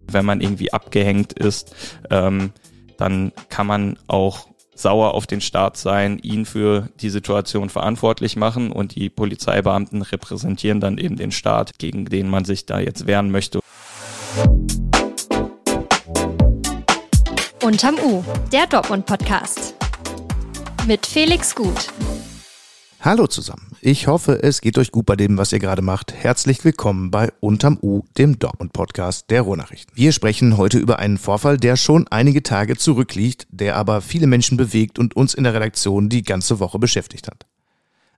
Wenn man irgendwie abgehängt ist, ähm, dann kann man auch sauer auf den Staat sein, ihn für die Situation verantwortlich machen und die Polizeibeamten repräsentieren dann eben den Staat, gegen den man sich da jetzt wehren möchte. Unterm U, der Dortmund-Podcast. Mit Felix Gut. Hallo zusammen. Ich hoffe, es geht euch gut bei dem, was ihr gerade macht. Herzlich willkommen bei Unterm U, dem Dortmund-Podcast der Ruhrnachrichten. Wir sprechen heute über einen Vorfall, der schon einige Tage zurückliegt, der aber viele Menschen bewegt und uns in der Redaktion die ganze Woche beschäftigt hat.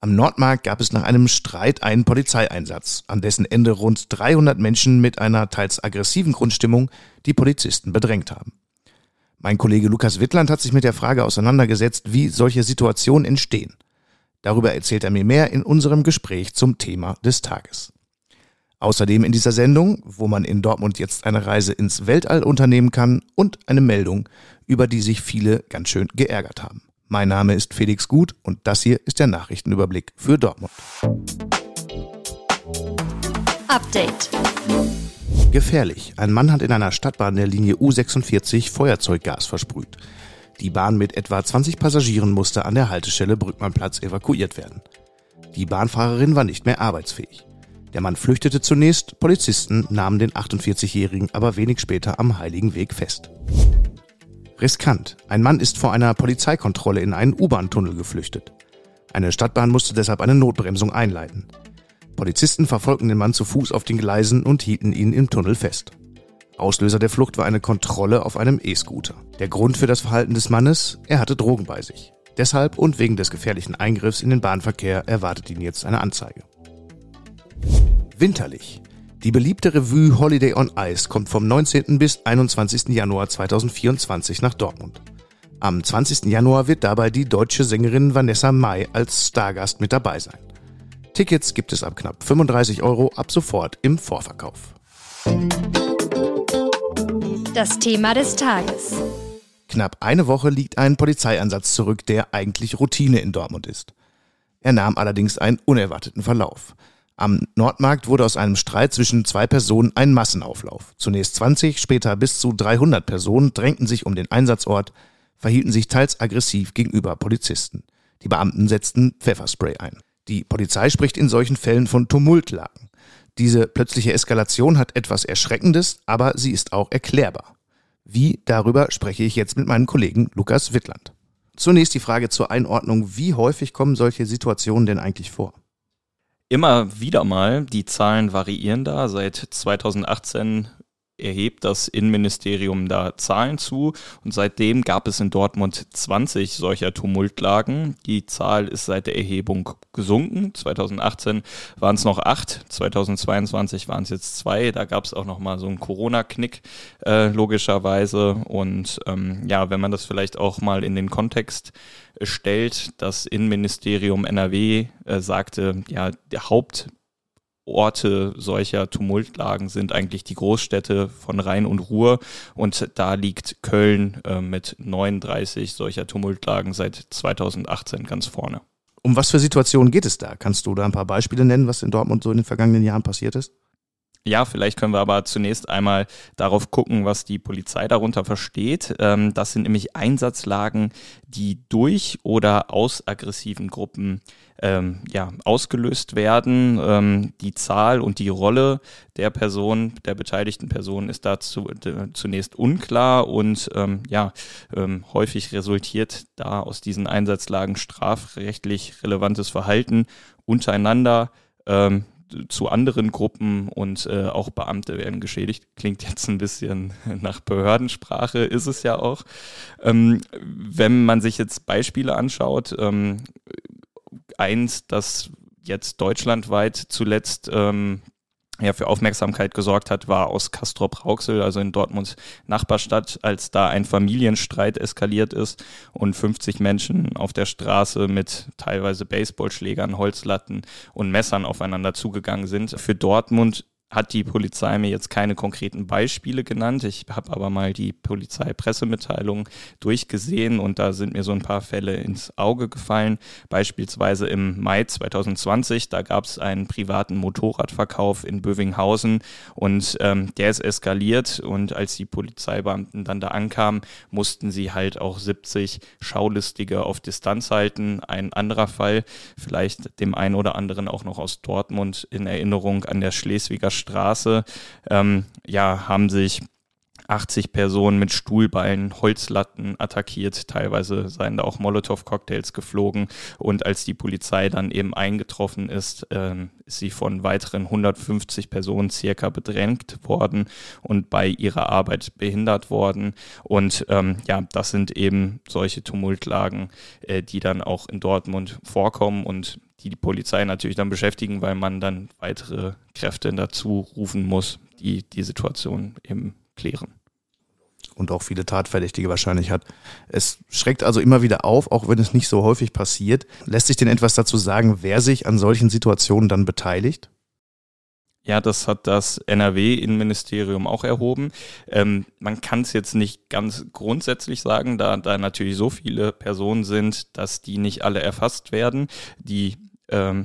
Am Nordmarkt gab es nach einem Streit einen Polizeieinsatz, an dessen Ende rund 300 Menschen mit einer teils aggressiven Grundstimmung die Polizisten bedrängt haben. Mein Kollege Lukas Wittland hat sich mit der Frage auseinandergesetzt, wie solche Situationen entstehen. Darüber erzählt er mir mehr in unserem Gespräch zum Thema des Tages. Außerdem in dieser Sendung, wo man in Dortmund jetzt eine Reise ins Weltall unternehmen kann und eine Meldung, über die sich viele ganz schön geärgert haben. Mein Name ist Felix Gut und das hier ist der Nachrichtenüberblick für Dortmund. Update. Gefährlich. Ein Mann hat in einer Stadtbahn der Linie U46 Feuerzeuggas versprüht. Die Bahn mit etwa 20 Passagieren musste an der Haltestelle Brückmannplatz evakuiert werden. Die Bahnfahrerin war nicht mehr arbeitsfähig. Der Mann flüchtete zunächst, Polizisten nahmen den 48-Jährigen aber wenig später am Heiligen Weg fest. Riskant. Ein Mann ist vor einer Polizeikontrolle in einen U-Bahn-Tunnel geflüchtet. Eine Stadtbahn musste deshalb eine Notbremsung einleiten. Polizisten verfolgten den Mann zu Fuß auf den Gleisen und hielten ihn im Tunnel fest. Auslöser der Flucht war eine Kontrolle auf einem E-Scooter. Der Grund für das Verhalten des Mannes? Er hatte Drogen bei sich. Deshalb und wegen des gefährlichen Eingriffs in den Bahnverkehr erwartet ihn jetzt eine Anzeige. Winterlich. Die beliebte Revue Holiday on Ice kommt vom 19. bis 21. Januar 2024 nach Dortmund. Am 20. Januar wird dabei die deutsche Sängerin Vanessa Mai als Stargast mit dabei sein. Tickets gibt es ab knapp 35 Euro ab sofort im Vorverkauf. Das Thema des Tages. Knapp eine Woche liegt ein Polizeieinsatz zurück, der eigentlich Routine in Dortmund ist. Er nahm allerdings einen unerwarteten Verlauf. Am Nordmarkt wurde aus einem Streit zwischen zwei Personen ein Massenauflauf. Zunächst 20, später bis zu 300 Personen drängten sich um den Einsatzort, verhielten sich teils aggressiv gegenüber Polizisten. Die Beamten setzten Pfefferspray ein. Die Polizei spricht in solchen Fällen von Tumultlagen. Diese plötzliche Eskalation hat etwas Erschreckendes, aber sie ist auch erklärbar. Wie, darüber spreche ich jetzt mit meinem Kollegen Lukas Wittland. Zunächst die Frage zur Einordnung, wie häufig kommen solche Situationen denn eigentlich vor? Immer wieder mal, die Zahlen variieren da. Seit 2018 erhebt das Innenministerium da Zahlen zu und seitdem gab es in Dortmund 20 solcher Tumultlagen. Die Zahl ist seit der Erhebung gesunken. 2018 waren es noch acht, 2022 waren es jetzt zwei. Da gab es auch noch mal so einen Corona-Knick äh, logischerweise und ähm, ja, wenn man das vielleicht auch mal in den Kontext stellt, das Innenministerium NRW äh, sagte, ja, der Haupt Orte solcher Tumultlagen sind eigentlich die Großstädte von Rhein und Ruhr und da liegt Köln äh, mit 39 solcher Tumultlagen seit 2018 ganz vorne. Um was für Situationen geht es da? Kannst du da ein paar Beispiele nennen, was in Dortmund so in den vergangenen Jahren passiert ist? Ja, vielleicht können wir aber zunächst einmal darauf gucken, was die Polizei darunter versteht. Ähm, das sind nämlich Einsatzlagen, die durch oder aus aggressiven Gruppen ähm, ja, ausgelöst werden. Ähm, die Zahl und die Rolle der Person, der beteiligten Person ist dazu zunächst unklar und ähm, ja, ähm, häufig resultiert da aus diesen Einsatzlagen strafrechtlich relevantes Verhalten untereinander. Ähm, zu anderen Gruppen und äh, auch Beamte werden geschädigt. Klingt jetzt ein bisschen nach Behördensprache, ist es ja auch. Ähm, wenn man sich jetzt Beispiele anschaut, ähm, eins, das jetzt deutschlandweit zuletzt ähm, ja, für Aufmerksamkeit gesorgt hat, war aus Castrop-Rauxel, also in Dortmunds Nachbarstadt, als da ein Familienstreit eskaliert ist und 50 Menschen auf der Straße mit teilweise Baseballschlägern, Holzlatten und Messern aufeinander zugegangen sind. Für Dortmund hat die Polizei mir jetzt keine konkreten Beispiele genannt. Ich habe aber mal die Polizeipressemitteilung durchgesehen und da sind mir so ein paar Fälle ins Auge gefallen. Beispielsweise im Mai 2020, da gab es einen privaten Motorradverkauf in Bövinghausen und ähm, der ist eskaliert und als die Polizeibeamten dann da ankamen, mussten sie halt auch 70 Schaulistige auf Distanz halten. Ein anderer Fall, vielleicht dem einen oder anderen auch noch aus Dortmund in Erinnerung an der Schleswiger Straße, ähm, ja, haben sich 80 Personen mit Stuhlballen, Holzlatten attackiert. Teilweise seien da auch Molotow-Cocktails geflogen. Und als die Polizei dann eben eingetroffen ist, ähm, ist sie von weiteren 150 Personen circa bedrängt worden und bei ihrer Arbeit behindert worden. Und ähm, ja, das sind eben solche Tumultlagen, äh, die dann auch in Dortmund vorkommen und die die Polizei natürlich dann beschäftigen, weil man dann weitere Kräfte dazu rufen muss, die die Situation eben klären. Und auch viele Tatverdächtige wahrscheinlich hat. Es schreckt also immer wieder auf, auch wenn es nicht so häufig passiert. Lässt sich denn etwas dazu sagen, wer sich an solchen Situationen dann beteiligt? Ja, das hat das NRW-Innenministerium auch erhoben. Ähm, man kann es jetzt nicht ganz grundsätzlich sagen, da, da natürlich so viele Personen sind, dass die nicht alle erfasst werden. Die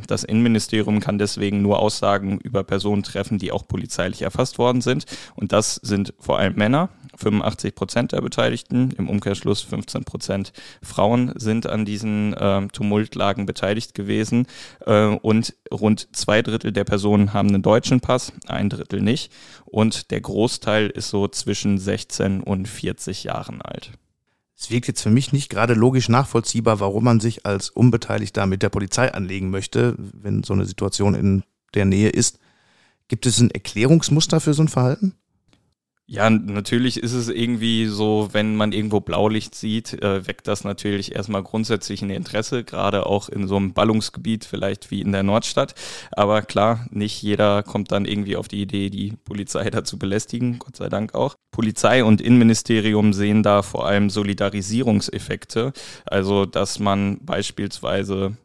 das Innenministerium kann deswegen nur Aussagen über Personen treffen, die auch polizeilich erfasst worden sind. Und das sind vor allem Männer. 85 Prozent der Beteiligten, im Umkehrschluss 15 Prozent Frauen sind an diesen äh, Tumultlagen beteiligt gewesen. Äh, und rund zwei Drittel der Personen haben einen deutschen Pass, ein Drittel nicht. Und der Großteil ist so zwischen 16 und 40 Jahren alt. Es wirkt jetzt für mich nicht gerade logisch nachvollziehbar, warum man sich als Unbeteiligter mit der Polizei anlegen möchte, wenn so eine Situation in der Nähe ist. Gibt es ein Erklärungsmuster für so ein Verhalten? Ja, natürlich ist es irgendwie so, wenn man irgendwo Blaulicht sieht, äh, weckt das natürlich erstmal grundsätzlich ein Interesse, gerade auch in so einem Ballungsgebiet, vielleicht wie in der Nordstadt. Aber klar, nicht jeder kommt dann irgendwie auf die Idee, die Polizei dazu belästigen, Gott sei Dank auch. Polizei und Innenministerium sehen da vor allem Solidarisierungseffekte, also dass man beispielsweise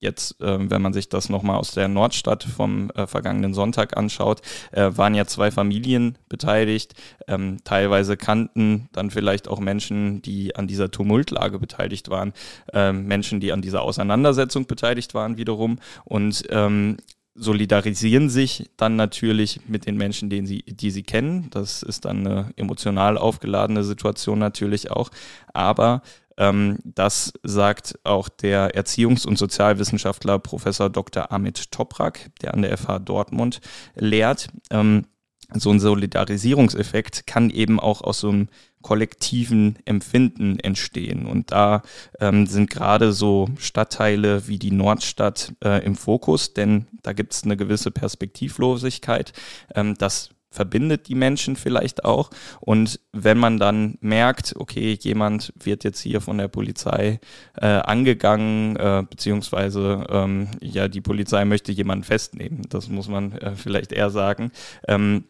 Jetzt, äh, wenn man sich das nochmal aus der Nordstadt vom äh, vergangenen Sonntag anschaut, äh, waren ja zwei Familien beteiligt. Ähm, teilweise kannten dann vielleicht auch Menschen, die an dieser Tumultlage beteiligt waren, ähm, Menschen, die an dieser Auseinandersetzung beteiligt waren wiederum. Und ähm, solidarisieren sich dann natürlich mit den Menschen, den sie, die sie kennen. Das ist dann eine emotional aufgeladene Situation natürlich auch. Aber ähm, das sagt auch der Erziehungs- und Sozialwissenschaftler Professor Dr. Amit Toprak, der an der FH Dortmund lehrt. Ähm, so ein Solidarisierungseffekt kann eben auch aus so einem kollektiven Empfinden entstehen. Und da ähm, sind gerade so Stadtteile wie die Nordstadt äh, im Fokus, denn da gibt es eine gewisse Perspektivlosigkeit. Ähm, das verbindet die Menschen vielleicht auch. Und wenn man dann merkt, okay, jemand wird jetzt hier von der Polizei äh, angegangen, äh, beziehungsweise ähm, ja, die Polizei möchte jemanden festnehmen, das muss man äh, vielleicht eher sagen. Ähm,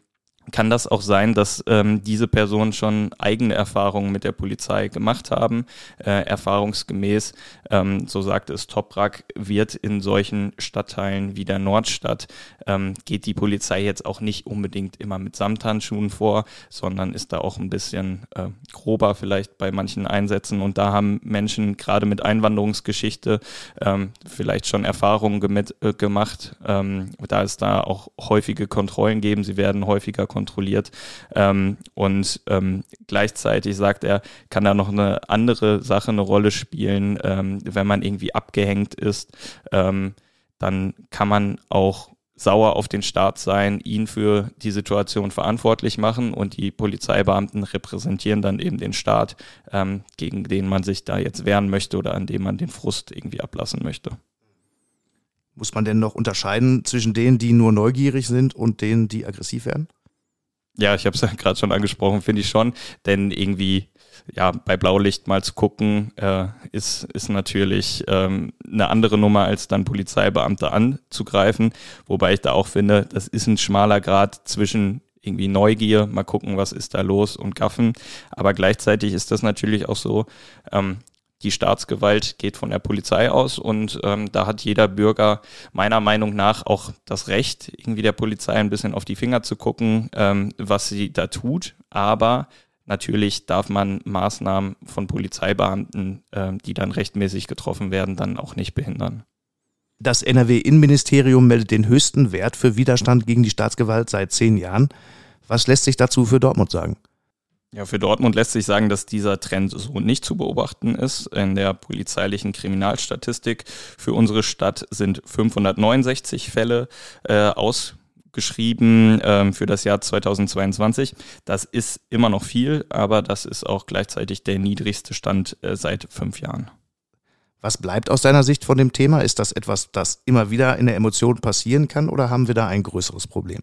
kann das auch sein, dass ähm, diese Personen schon eigene Erfahrungen mit der Polizei gemacht haben. Äh, erfahrungsgemäß, ähm, so sagt es Toprak, wird in solchen Stadtteilen wie der Nordstadt, ähm, geht die Polizei jetzt auch nicht unbedingt immer mit Samthandschuhen vor, sondern ist da auch ein bisschen äh, grober vielleicht bei manchen Einsätzen. Und da haben Menschen gerade mit Einwanderungsgeschichte ähm, vielleicht schon Erfahrungen äh, gemacht, ähm, da es da auch häufige Kontrollen geben. Sie werden häufiger kontrolliert kontrolliert. Ähm, und ähm, gleichzeitig sagt er, kann da noch eine andere Sache eine Rolle spielen, ähm, wenn man irgendwie abgehängt ist, ähm, dann kann man auch sauer auf den Staat sein, ihn für die Situation verantwortlich machen und die Polizeibeamten repräsentieren dann eben den Staat, ähm, gegen den man sich da jetzt wehren möchte oder an dem man den Frust irgendwie ablassen möchte. Muss man denn noch unterscheiden zwischen denen, die nur neugierig sind und denen, die aggressiv werden? Ja, ich habe es ja gerade schon angesprochen, finde ich schon. Denn irgendwie, ja, bei Blaulicht mal zu gucken, äh, ist, ist natürlich ähm, eine andere Nummer, als dann Polizeibeamte anzugreifen. Wobei ich da auch finde, das ist ein schmaler Grad zwischen irgendwie Neugier, mal gucken, was ist da los und Gaffen. Aber gleichzeitig ist das natürlich auch so, ähm, die Staatsgewalt geht von der Polizei aus und ähm, da hat jeder Bürger meiner Meinung nach auch das Recht, irgendwie der Polizei ein bisschen auf die Finger zu gucken, ähm, was sie da tut. Aber natürlich darf man Maßnahmen von Polizeibeamten, äh, die dann rechtmäßig getroffen werden, dann auch nicht behindern. Das NRW-Innenministerium meldet den höchsten Wert für Widerstand gegen die Staatsgewalt seit zehn Jahren. Was lässt sich dazu für Dortmund sagen? Ja, für Dortmund lässt sich sagen, dass dieser Trend so nicht zu beobachten ist. In der polizeilichen Kriminalstatistik für unsere Stadt sind 569 Fälle äh, ausgeschrieben äh, für das Jahr 2022. Das ist immer noch viel, aber das ist auch gleichzeitig der niedrigste Stand äh, seit fünf Jahren. Was bleibt aus deiner Sicht von dem Thema? Ist das etwas, das immer wieder in der Emotion passieren kann oder haben wir da ein größeres Problem?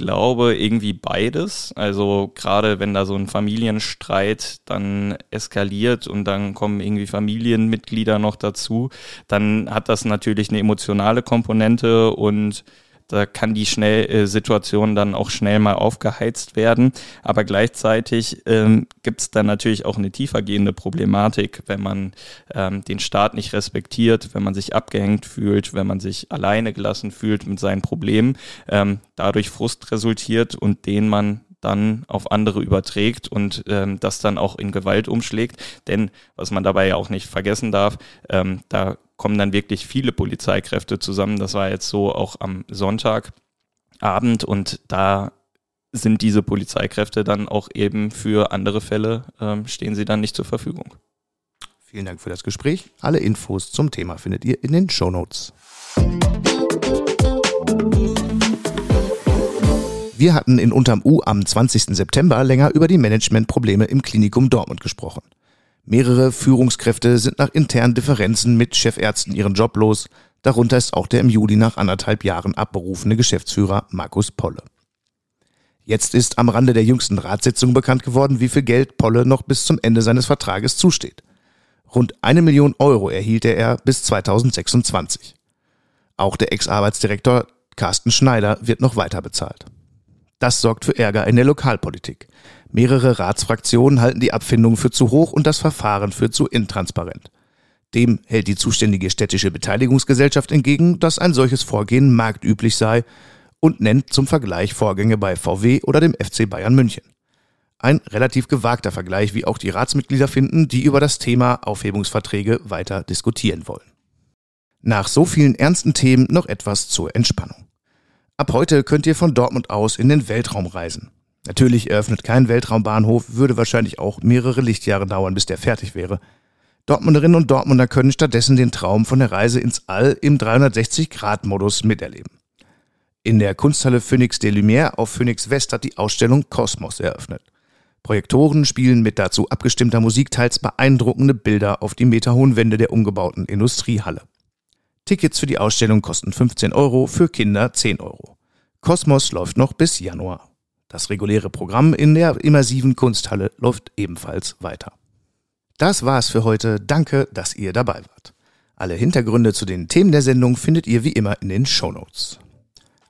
Glaube irgendwie beides. Also gerade wenn da so ein Familienstreit dann eskaliert und dann kommen irgendwie Familienmitglieder noch dazu, dann hat das natürlich eine emotionale Komponente und da kann die schnell, äh, Situation dann auch schnell mal aufgeheizt werden. Aber gleichzeitig ähm, gibt es dann natürlich auch eine tiefergehende Problematik, wenn man ähm, den Staat nicht respektiert, wenn man sich abgehängt fühlt, wenn man sich alleine gelassen fühlt mit seinen Problemen, ähm, dadurch Frust resultiert und den man dann auf andere überträgt und ähm, das dann auch in Gewalt umschlägt. Denn was man dabei ja auch nicht vergessen darf, ähm, da kommen dann wirklich viele Polizeikräfte zusammen. Das war jetzt so auch am Sonntagabend und da sind diese Polizeikräfte dann auch eben für andere Fälle, ähm, stehen sie dann nicht zur Verfügung. Vielen Dank für das Gespräch. Alle Infos zum Thema findet ihr in den Show Notes. Wir hatten in Unterm U am 20. September länger über die Managementprobleme im Klinikum Dortmund gesprochen. Mehrere Führungskräfte sind nach internen Differenzen mit Chefärzten ihren Job los. Darunter ist auch der im Juli nach anderthalb Jahren abberufene Geschäftsführer Markus Polle. Jetzt ist am Rande der jüngsten Ratssitzung bekannt geworden, wie viel Geld Polle noch bis zum Ende seines Vertrages zusteht. Rund eine Million Euro erhielt er bis 2026. Auch der Ex-Arbeitsdirektor Carsten Schneider wird noch weiter bezahlt. Das sorgt für Ärger in der Lokalpolitik. Mehrere Ratsfraktionen halten die Abfindung für zu hoch und das Verfahren für zu intransparent. Dem hält die zuständige städtische Beteiligungsgesellschaft entgegen, dass ein solches Vorgehen marktüblich sei und nennt zum Vergleich Vorgänge bei VW oder dem FC Bayern München. Ein relativ gewagter Vergleich, wie auch die Ratsmitglieder finden, die über das Thema Aufhebungsverträge weiter diskutieren wollen. Nach so vielen ernsten Themen noch etwas zur Entspannung. Ab heute könnt ihr von Dortmund aus in den Weltraum reisen. Natürlich eröffnet kein Weltraumbahnhof, würde wahrscheinlich auch mehrere Lichtjahre dauern, bis der fertig wäre. Dortmunderinnen und Dortmunder können stattdessen den Traum von der Reise ins All im 360-Grad-Modus miterleben. In der Kunsthalle Phoenix de Lumière auf Phoenix West hat die Ausstellung Kosmos eröffnet. Projektoren spielen mit dazu abgestimmter Musik teils beeindruckende Bilder auf die meterhohen Wände der umgebauten Industriehalle. Tickets für die Ausstellung kosten 15 Euro, für Kinder 10 Euro. Kosmos läuft noch bis Januar. Das reguläre Programm in der immersiven Kunsthalle läuft ebenfalls weiter. Das war's für heute. Danke, dass ihr dabei wart. Alle Hintergründe zu den Themen der Sendung findet ihr wie immer in den Show Notes.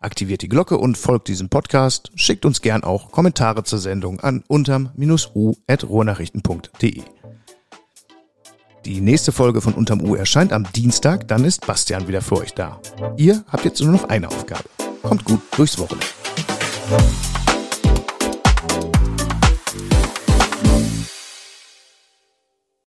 Aktiviert die Glocke und folgt diesem Podcast. Schickt uns gern auch Kommentare zur Sendung an unterm-u.rohrnachrichten.de. Die nächste Folge von Unterm U erscheint am Dienstag, dann ist Bastian wieder für euch da. Ihr habt jetzt nur noch eine Aufgabe. Kommt gut durchs Wochenende.